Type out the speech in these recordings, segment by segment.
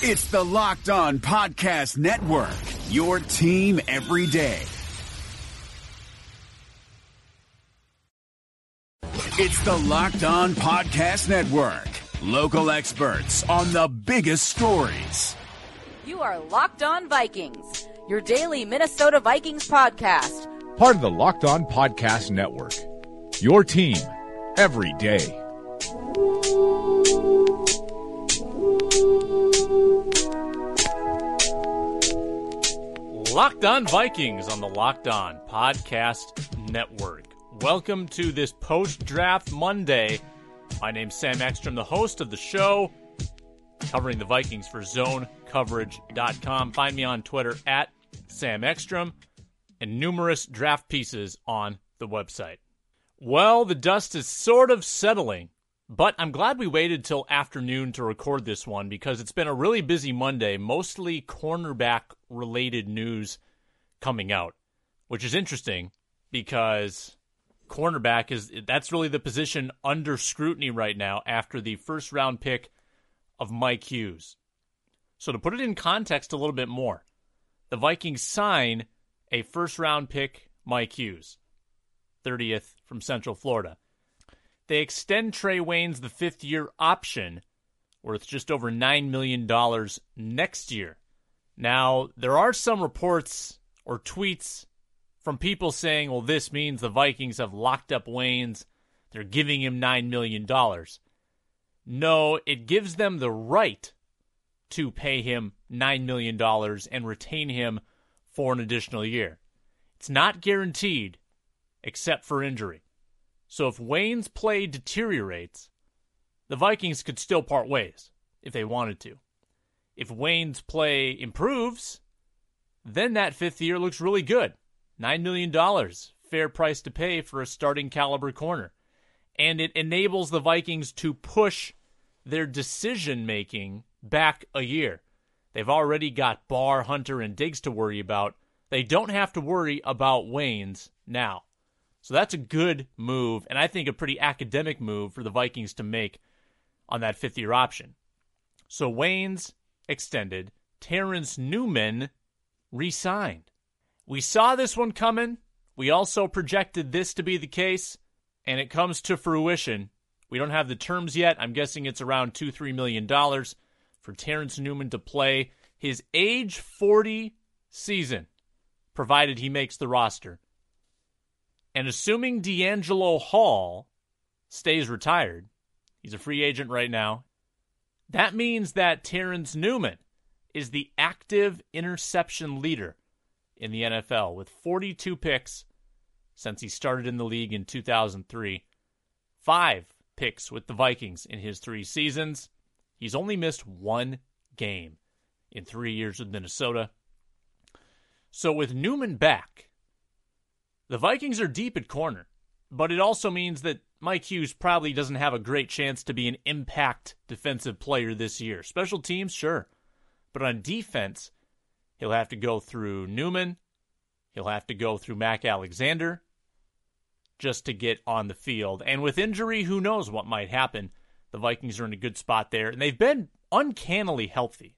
It's the Locked On Podcast Network, your team every day. It's the Locked On Podcast Network, local experts on the biggest stories. You are Locked On Vikings, your daily Minnesota Vikings podcast. Part of the Locked On Podcast Network, your team every day. Locked On Vikings on the Locked On Podcast Network. Welcome to this post draft Monday. My name's Sam Ekstrom, the host of the show, covering the Vikings for zonecoverage.com. Find me on Twitter at Sam Ekstrom and numerous draft pieces on the website. Well, the dust is sort of settling, but I'm glad we waited till afternoon to record this one because it's been a really busy Monday, mostly cornerback related news coming out, which is interesting because cornerback is that's really the position under scrutiny right now after the first round pick of Mike Hughes. So to put it in context a little bit more, the Vikings sign a first round pick Mike Hughes, 30th from Central Florida. They extend Trae Waynes the fifth year option worth just over $9 million next year. Now, there are some reports or tweets from people saying, well, this means the Vikings have locked up Waynes. They're giving him $9 million. No, it gives them the right to pay him $9 million and retain him for an additional year. It's not guaranteed except for injury. So if Wayne's play deteriorates, the Vikings could still part ways if they wanted to. If Wayne's play improves, then that fifth year looks really good. $9 million, fair price to pay for a starting caliber corner. And it enables the Vikings to push their decision making back a year. They've already got Barr, Hunter, and Diggs to worry about. They don't have to worry about Wayne's now. So that's a good move, and I think a pretty academic move for the Vikings to make on that fifth year option. So Wayne's extended, Terrence Newman re signed. We saw this one coming. We also projected this to be the case, and it comes to fruition. We don't have the terms yet. I'm guessing it's around two, three million dollars for Terrence Newman to play his age 40 season, provided he makes the roster. And assuming DeAngelo Hall stays retired, he's a free agent right now. That means that Terrence Newman is the active interception leader in the NFL with 42 picks since he started in the league in 2003. Five picks with the Vikings in his three seasons. He's only missed one game in three years with Minnesota. So with Newman back, the Vikings are deep at corner, but it also means that Mike Hughes probably doesn't have a great chance to be an impact defensive player this year. Special teams, sure. But on defense, he'll have to go through Newman. He'll have to go through Mac Alexander just to get on the field. And with injury, who knows what might happen. The Vikings are in a good spot there, and they've been uncannily healthy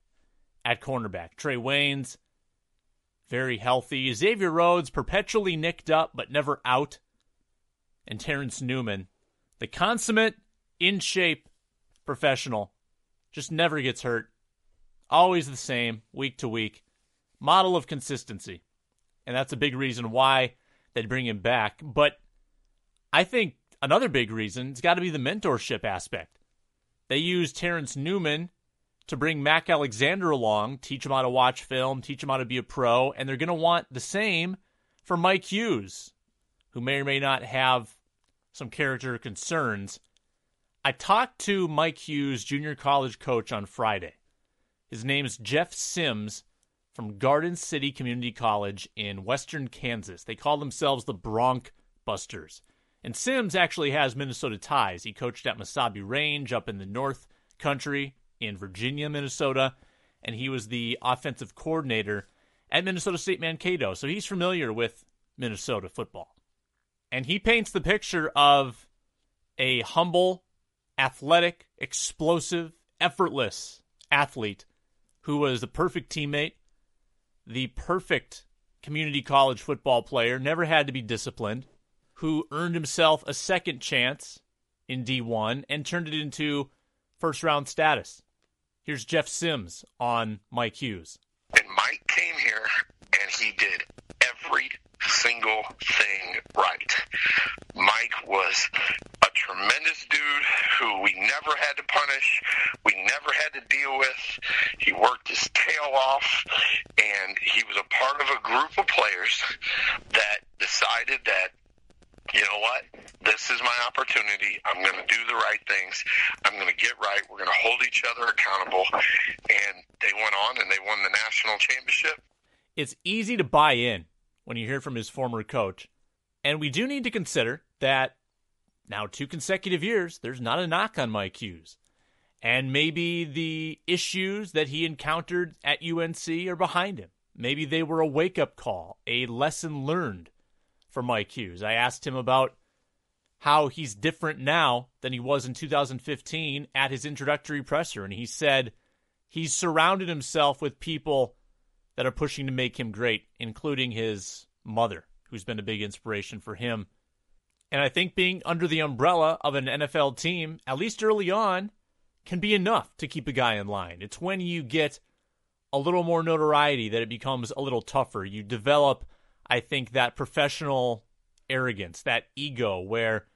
at cornerback. Trae Waynes, very healthy. Xavier Rhodes, perpetually nicked up, but never out. And Terrence Newman, the consummate, in shape professional, just never gets hurt. Always the same, week to week. Model of consistency. And that's a big reason why they'd bring him back. But I think another big reason has got to be the mentorship aspect. They used Terrence Newman to bring Mac Alexander along, teach him how to watch film, teach him how to be a pro, and they're going to want the same for Mike Hughes, who may or may not have some character concerns. I talked to Mike Hughes, junior college coach, on Friday. His name is Jeff Sims from Garden City Community College in western Kansas. They call themselves the Bronc Busters. And Sims actually has Minnesota ties. He coached at Mesabi Range up in the North Country in Virginia, Minnesota, and he was the offensive coordinator at Minnesota State Mankato. So he's familiar with Minnesota football. And he paints the picture of a humble, athletic, explosive, effortless athlete who was the perfect teammate, the perfect community college football player, never had to be disciplined, who earned himself a second chance in D1 and turned it into first round status. Here's Jeff Sims on Mike Hughes. And Mike came here and he did single thing right. Mike was a tremendous dude who we never had to punish, we never had to deal with. He worked his tail off, and he was a part of a group of players that decided that you know what? This is my opportunity. I'm going to do the right things. I'm going to get right. We're going to hold each other accountable. And they went on and they won the national championship. It's easy to buy in when you hear from his former coach. And we do need to consider that now, two consecutive years, there's not a knock on Mike Hughes. And maybe the issues that he encountered at UNC are behind him. Maybe they were a wake up call, a lesson learned for Mike Hughes. I asked him about how he's different now than he was in 2015 at his introductory presser. And he said he's surrounded himself with people that are pushing to make him great, including his mother, who's been a big inspiration for him. And I think being under the umbrella of an NFL team, at least early on, can be enough to keep a guy in line. It's when you get a little more notoriety that it becomes a little tougher. You develop I think that professional arrogance, that ego, where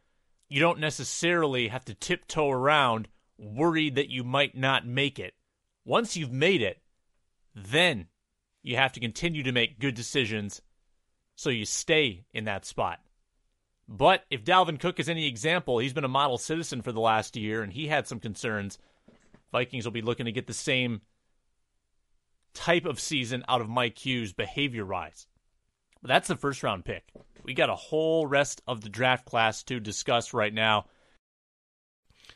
you don't necessarily have to tiptoe around worried that you might not make it. Once you've made it, then you have to continue to make good decisions so you stay in that spot. But if Dalvin Cook is any example, he's been a model citizen for the last year and he had some concerns. Vikings will be looking to get the same type of season out of Mike Hughes behavior wise. But that's the first round pick. We got a whole rest of the draft class to discuss right now.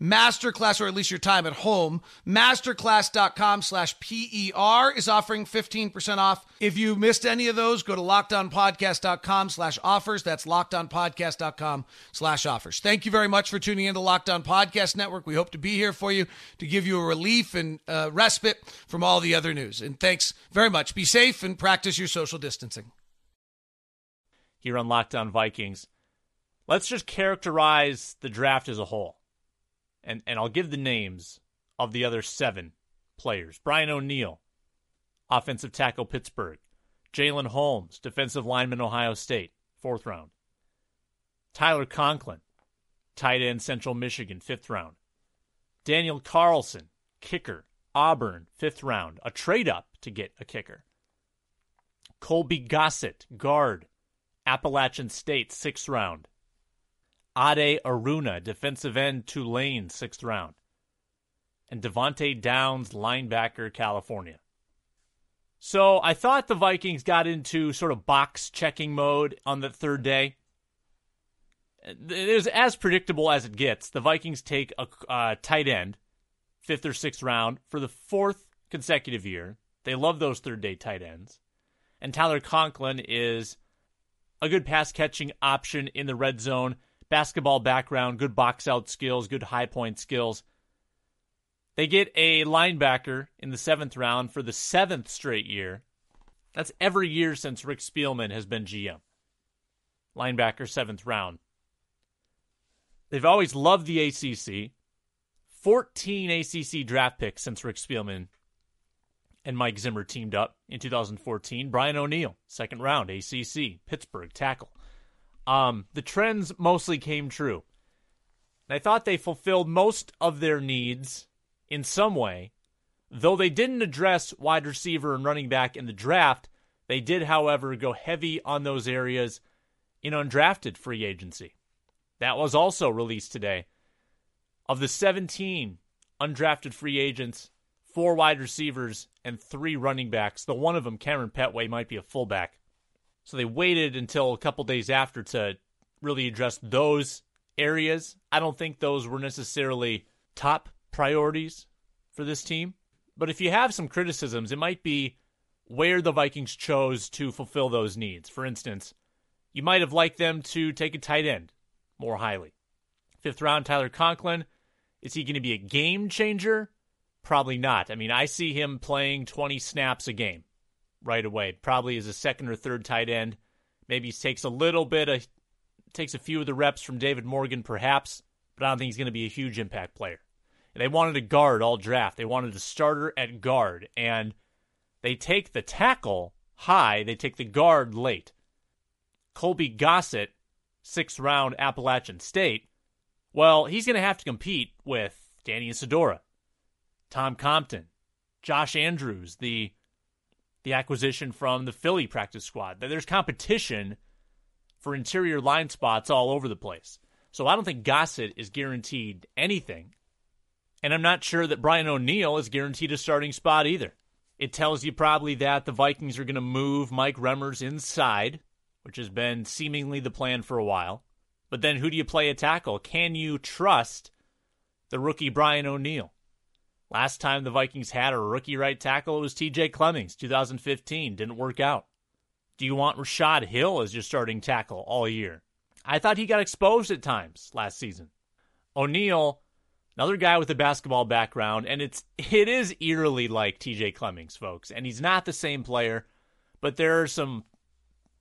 Masterclass, or at least your time at home, masterclass.com slash PER is offering 15% off. If you missed any of those, go to lockedonpodcast.com slash offers. That's lockedonpodcast.com slash offers. Thank you very much for tuning in to Locked On Podcast Network. We hope to be here for you to give you a relief and uh, respite from all the other news. And thanks very much. Be safe and practice your social distancing. Here on Locked On Vikings, let's just characterize the draft as a whole and, and I'll give the names of the other seven players. Brian O'Neill, offensive tackle Pittsburgh, Jalen Holmes, defensive lineman Ohio State, fourth round, Tyler Conklin, tight end Central Michigan, fifth round, Daniel Carlson, kicker, Auburn, fifth round, a trade up to get a kicker. Colby Gossett, guard, Appalachian State, sixth round. Ade Aruna, defensive end, Tulane, sixth round. And Devante Downs, linebacker, California. So I thought the Vikings got into sort of box checking mode on the third day. It was as predictable as it gets. The Vikings take a uh, tight end, fifth or sixth round, for the fourth consecutive year. They love those third day tight ends. And Tyler Conklin is a good pass catching option in the red zone basketball background, good box out skills, good high point skills. They get a linebacker in the seventh round for the seventh straight year. That's every year since Rick Spielman has been GM. Linebacker, seventh round. They've always loved the ACC. 14 ACC draft picks since Rick Spielman and Mike Zimmer teamed up in 2014. Brian O'Neill, second round, ACC, Pittsburgh, tackle um, the trends mostly came true. And I thought they fulfilled most of their needs in some way Though they didn't address wide receiver and running back in the draft, they did, however, go heavy on those areas in undrafted free agency. That was also released today. Of the 17 undrafted free agents, four wide receivers, and three running backs, the one of them, Cameron Petway, might be a fullback. So they waited until a couple days after to really address those areas. I don't think those were necessarily top priorities for this team. But if you have some criticisms, it might be where the Vikings chose to fulfill those needs. For instance, you might have liked them to take a tight end more highly. Fifth round, Tyler Conklin. Is he going to be a game changer? Probably not. I mean, I see him playing 20 snaps a game right away. Probably as a second or third tight end. Maybe he takes a little bit of takes a few of the reps from David Morgan, perhaps, but I don't think he's going to be a huge impact player. And they wanted a guard all draft. They wanted a starter at guard, and they take the tackle high. They take the guard late. Colby Gossett, sixth round Appalachian State. Well, he's going to have to compete with Danny Isidora, Tom Compton, Josh Andrews, the the acquisition from the Philly practice squad. There's competition for interior line spots all over the place. So I don't think Gossett is guaranteed anything. And I'm not sure that Brian O'Neill is guaranteed a starting spot either. It tells you probably that the Vikings are going to move Mike Remmers inside, which has been seemingly the plan for a while. But then who do you play at tackle? Can you trust the rookie Brian O'Neill? Last time the Vikings had a rookie right tackle, it was TJ Clemmings, 2015. Didn't work out. Do you want Rashad Hill as your starting tackle all year? I thought he got exposed at times last season. O'Neill, another guy with a basketball background, and it's it is eerily like TJ Clemmings, folks. And he's not the same player, but there are some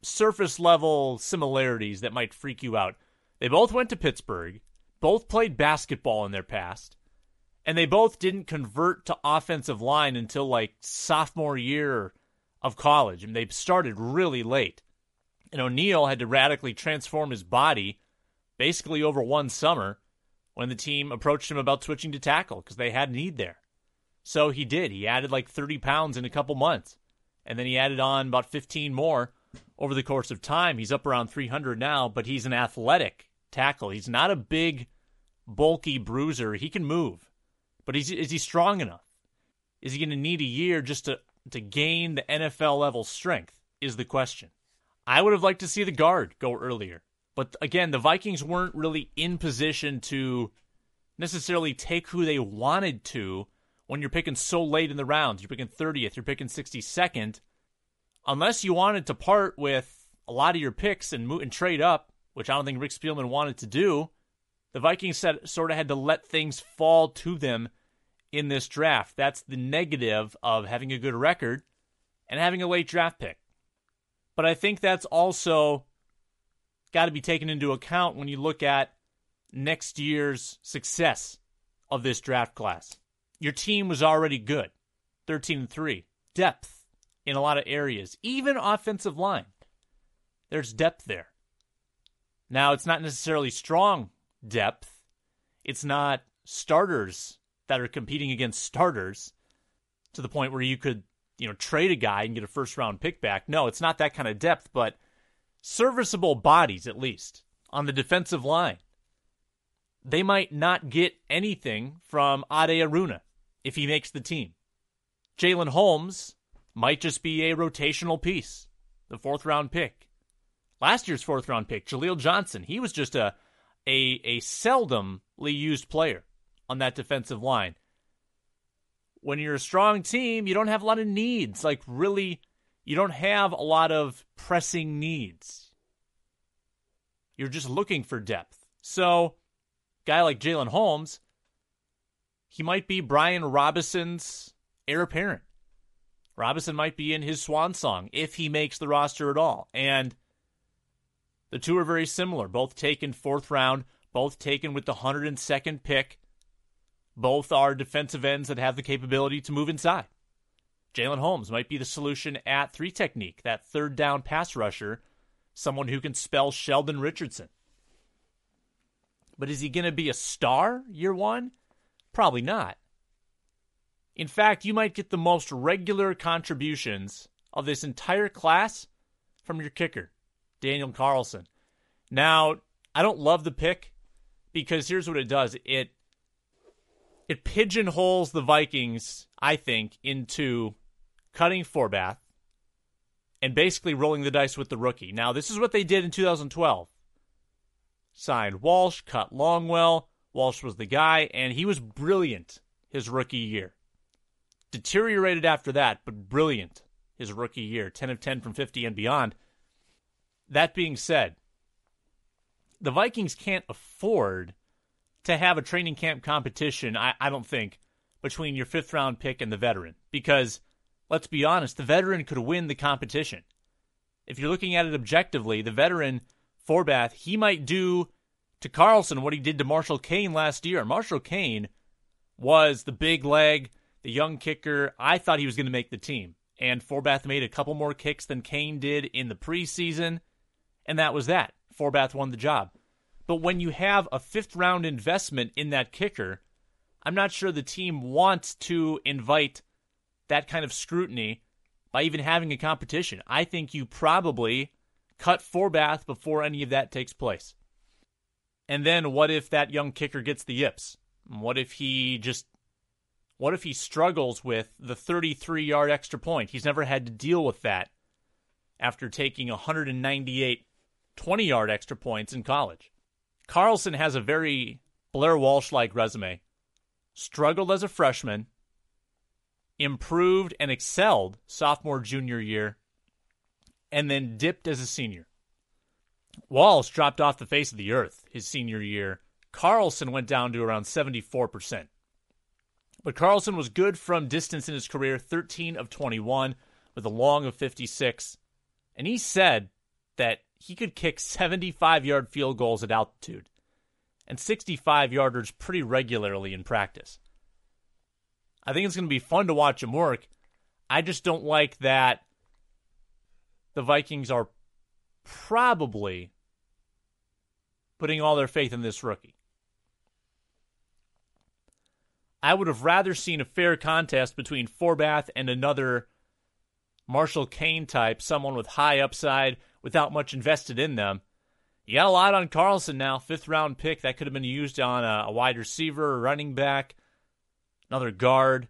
surface level similarities that might freak you out. They both went to Pittsburgh, both played basketball in their past and they both didn't convert to offensive line until like sophomore year of college, and they started really late. And O'Neill had to radically transform his body basically over one summer when the team approached him about switching to tackle because they had need there. So he did. He added like 30 pounds in a couple months. And then he added on about 15 more over the course of time. He's up around 300 now, but he's an athletic tackle. He's not a big, bulky bruiser. He can move. But is, is he strong enough? Is he going to need a year just to, to gain the NFL level strength? Is the question. I would have liked to see the guard go earlier. But again, the Vikings weren't really in position to necessarily take who they wanted to when you're picking so late in the rounds. You're picking 30th, you're picking 62nd. Unless you wanted to part with a lot of your picks and, and trade up, which I don't think Rick Spielman wanted to do, the Vikings sort of had to let things fall to them in this draft. That's the negative of having a good record and having a late draft pick. But I think that's also got to be taken into account when you look at next year's success of this draft class. Your team was already good 13 and 3. Depth in a lot of areas, even offensive line. There's depth there. Now, it's not necessarily strong depth. It's not starters that are competing against starters to the point where you could, you know, trade a guy and get a first round pick back. No, it's not that kind of depth, but serviceable bodies at least on the defensive line. They might not get anything from Ade Aruna if he makes the team. Jalen Holmes might just be a rotational piece, the fourth round pick. Last year's fourth round pick, Jaleel Johnson, he was just a a a seldomly used player on that defensive line. When you're a strong team, you don't have a lot of needs. Like really, you don't have a lot of pressing needs. You're just looking for depth. So, guy like Jalen Holmes, he might be Brian Robison's heir apparent. Robinson might be in his swan song if he makes the roster at all. And the two are very similar, both taken fourth round, both taken with the 102nd pick. Both are defensive ends that have the capability to move inside. Jalen Holmes might be the solution at three technique, that third down pass rusher, someone who can spell Sheldon Richardson. But is he going to be a star year one? Probably not. In fact, you might get the most regular contributions of this entire class from your kicker, Daniel Carlson. Now, I don't love the pick because here's what it does. It it pigeonholes the Vikings, I think, into cutting Forbath and basically rolling the dice with the rookie. Now, this is what they did in 2012. Signed Walsh, cut Longwell. Walsh was the guy, and he was brilliant his rookie year. Deteriorated after that, but brilliant his rookie year 10 of 10 from 50 and beyond. That being said, the Vikings can't afford to have a training camp competition, I, I don't think, between your fifth round pick and the veteran. Because, let's be honest, the veteran could win the competition. If you're looking at it objectively, the veteran, Forbath, he might do to Carlson what he did to Marshall Koehn last year. Marshall Koehn was the big leg, the young kicker. I thought he was going to make the team. And Forbath made a couple more kicks than Koehn did in the preseason. And that was that. Forbath won the job. But when you have a fifth round investment in that kicker, I'm not sure the team wants to invite that kind of scrutiny by even having a competition. I think you probably cut Forbath before any of that takes place. And then what if that young kicker gets the yips? What if he just what if he struggles with the 33 yard extra point? He's never had to deal with that after taking 198 20 yard extra points in college. Carlson has a very Blair Walsh like resume. Struggled as a freshman, improved and excelled sophomore, junior year, and then dipped as a senior. Walsh dropped off the face of the earth his senior year. Carlson went down to around 74%. But Carlson was good from distance in his career 13 of 21 with a long of 56. And he said that he could kick 75 yard field goals at altitude and 65 yarders pretty regularly in practice. I think it's going to be fun to watch him work. I just don't like that the Vikings are probably putting all their faith in this rookie. I would have rather seen a fair contest between Forbath and another Marshall Koehn type, someone with high upside without much invested in them. You got a lot on Carlson now, fifth round pick that could have been used on a, a wide receiver, a running back, another guard.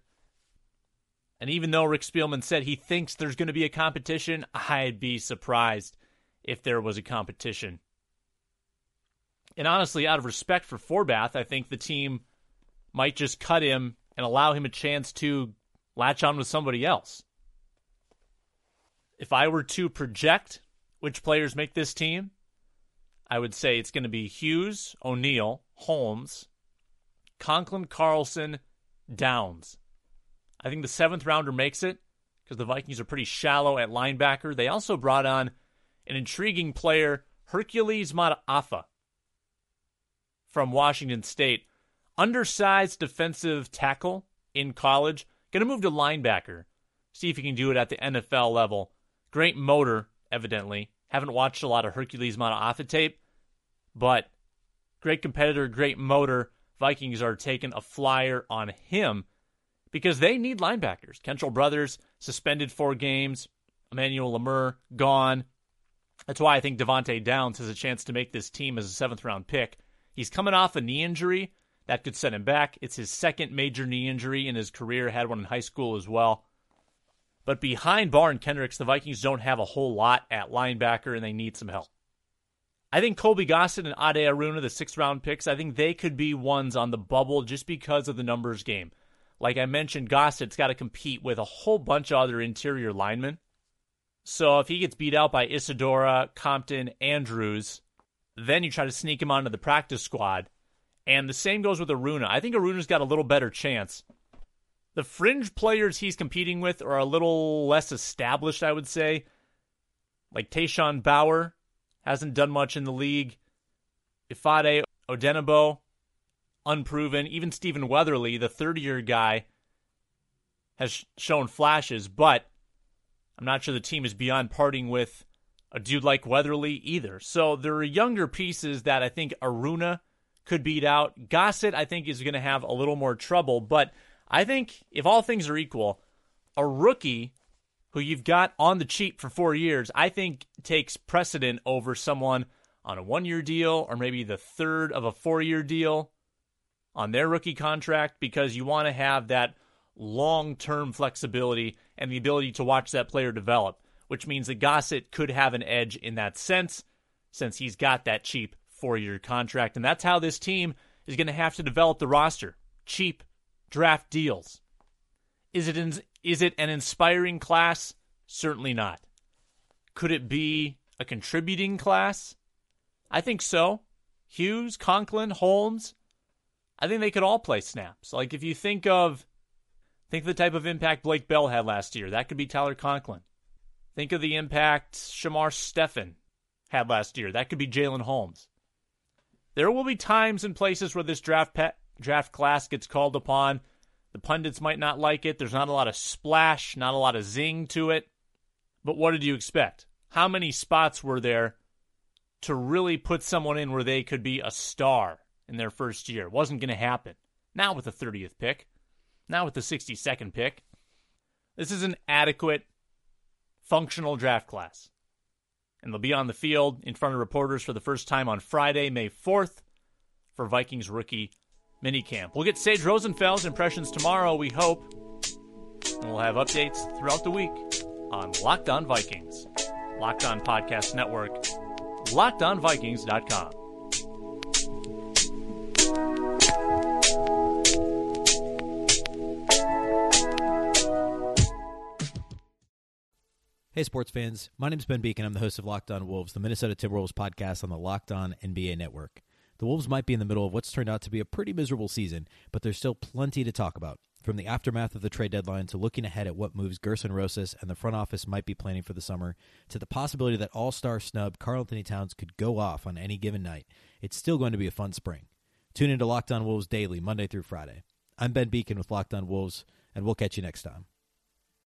And even though Rick Spielman said he thinks there's going to be a competition, I'd be surprised if there was a competition. And honestly, out of respect for Forbath, I think the team might just cut him and allow him a chance to latch on with somebody else. If I were to project which players make this team, I would say it's going to be Hughes, O'Neill, Holmes, Conklin, Carlson, Downs. I think the seventh rounder makes it because the Vikings are pretty shallow at linebacker. They also brought on an intriguing player, Hercules Mata'afa from Washington State. Undersized defensive tackle in college. Going to move to linebacker. See if he can do it at the NFL level. Great motor, evidently. Haven't watched a lot of Hercules Mata'afa tape, but great competitor, great motor. Vikings are taking a flyer on him because they need linebackers. Kentrell Brothers suspended four games. Emmanuel Lamur gone. That's why I think Devante Downs has a chance to make this team as a seventh round pick. He's coming off a knee injury that could set him back. It's his second major knee injury in his career. Had one in high school as well. But behind Barr and Kendricks, the Vikings don't have a whole lot at linebacker, and they need some help. I think Colby Gossett and Ade Aruna, the sixth round picks, I think they could be ones on the bubble just because of the numbers game. Like I mentioned, Gossett's got to compete with a whole bunch of other interior linemen. So if he gets beat out by Isidora, Compton, Andrews, then you try to sneak him onto the practice squad. And the same goes with Aruna. I think Aruna's got a little better chance. The fringe players he's competing with are a little less established, I would say. Like Tashawn Bower hasn't done much in the league. Ifeadi Odenigbo, unproven. Even Stephen Weatherly, the third year guy, has shown flashes, but I'm not sure the team is beyond parting with a dude like Weatherly either. So there are younger pieces that I think Aruna could beat out. Gossett, I think, is going to have a little more trouble, but I think if all things are equal, a rookie who you've got on the cheap for four years, I think takes precedent over someone on a one year deal or maybe the third of a four year deal on their rookie contract because you want to have that long term flexibility and the ability to watch that player develop, which means that Gossett could have an edge in that sense since he's got that cheap four year contract. And that's how this team is going to have to develop the roster cheap draft deals. Is it, in, is it an inspiring class? Certainly not. Could it be a contributing class? I think so. Hughes, Conklin, Holmes, I think they could all play snaps. Like if you think of think of the type of impact Blake Bell had last year, that could be Tyler Conklin. Think of the impact Shamar Stephen had last year, that could be Jalen Holmes. There will be times and places where this draft pet, draft class gets called upon. The pundits might not like it. There's not a lot of splash, not a lot of zing to it. But what did you expect? How many spots were there to really put someone in where they could be a star in their first year? It wasn't going to happen. Not with the 30th pick, not with the 62nd pick, this is an adequate, functional draft class and they'll be on the field in front of reporters for the first time on Friday, May 4th, for Vikings rookie minicamp. We'll get Sage Rosenfels' impressions tomorrow, we hope. And we'll have updates throughout the week on Locked On Vikings, Locked On Podcast Network, LockedOnVikings.com. Hey, sports fans. My name is Ben Beecken. I'm the host of Locked On Wolves, the Minnesota Timberwolves podcast on the Locked On NBA network. The Wolves might be in the middle of what's turned out to be a pretty miserable season, but there's still plenty to talk about. From the aftermath of the trade deadline to looking ahead at what moves Gersson Rosas and the front office might be planning for the summer, to the possibility that all star snub Karl-Anthony Towns could go off on any given night, it's still going to be a fun spring. Tune into Locked On Wolves daily, Monday through Friday. I'm Ben Beecken with Locked On Wolves, and we'll catch you next time.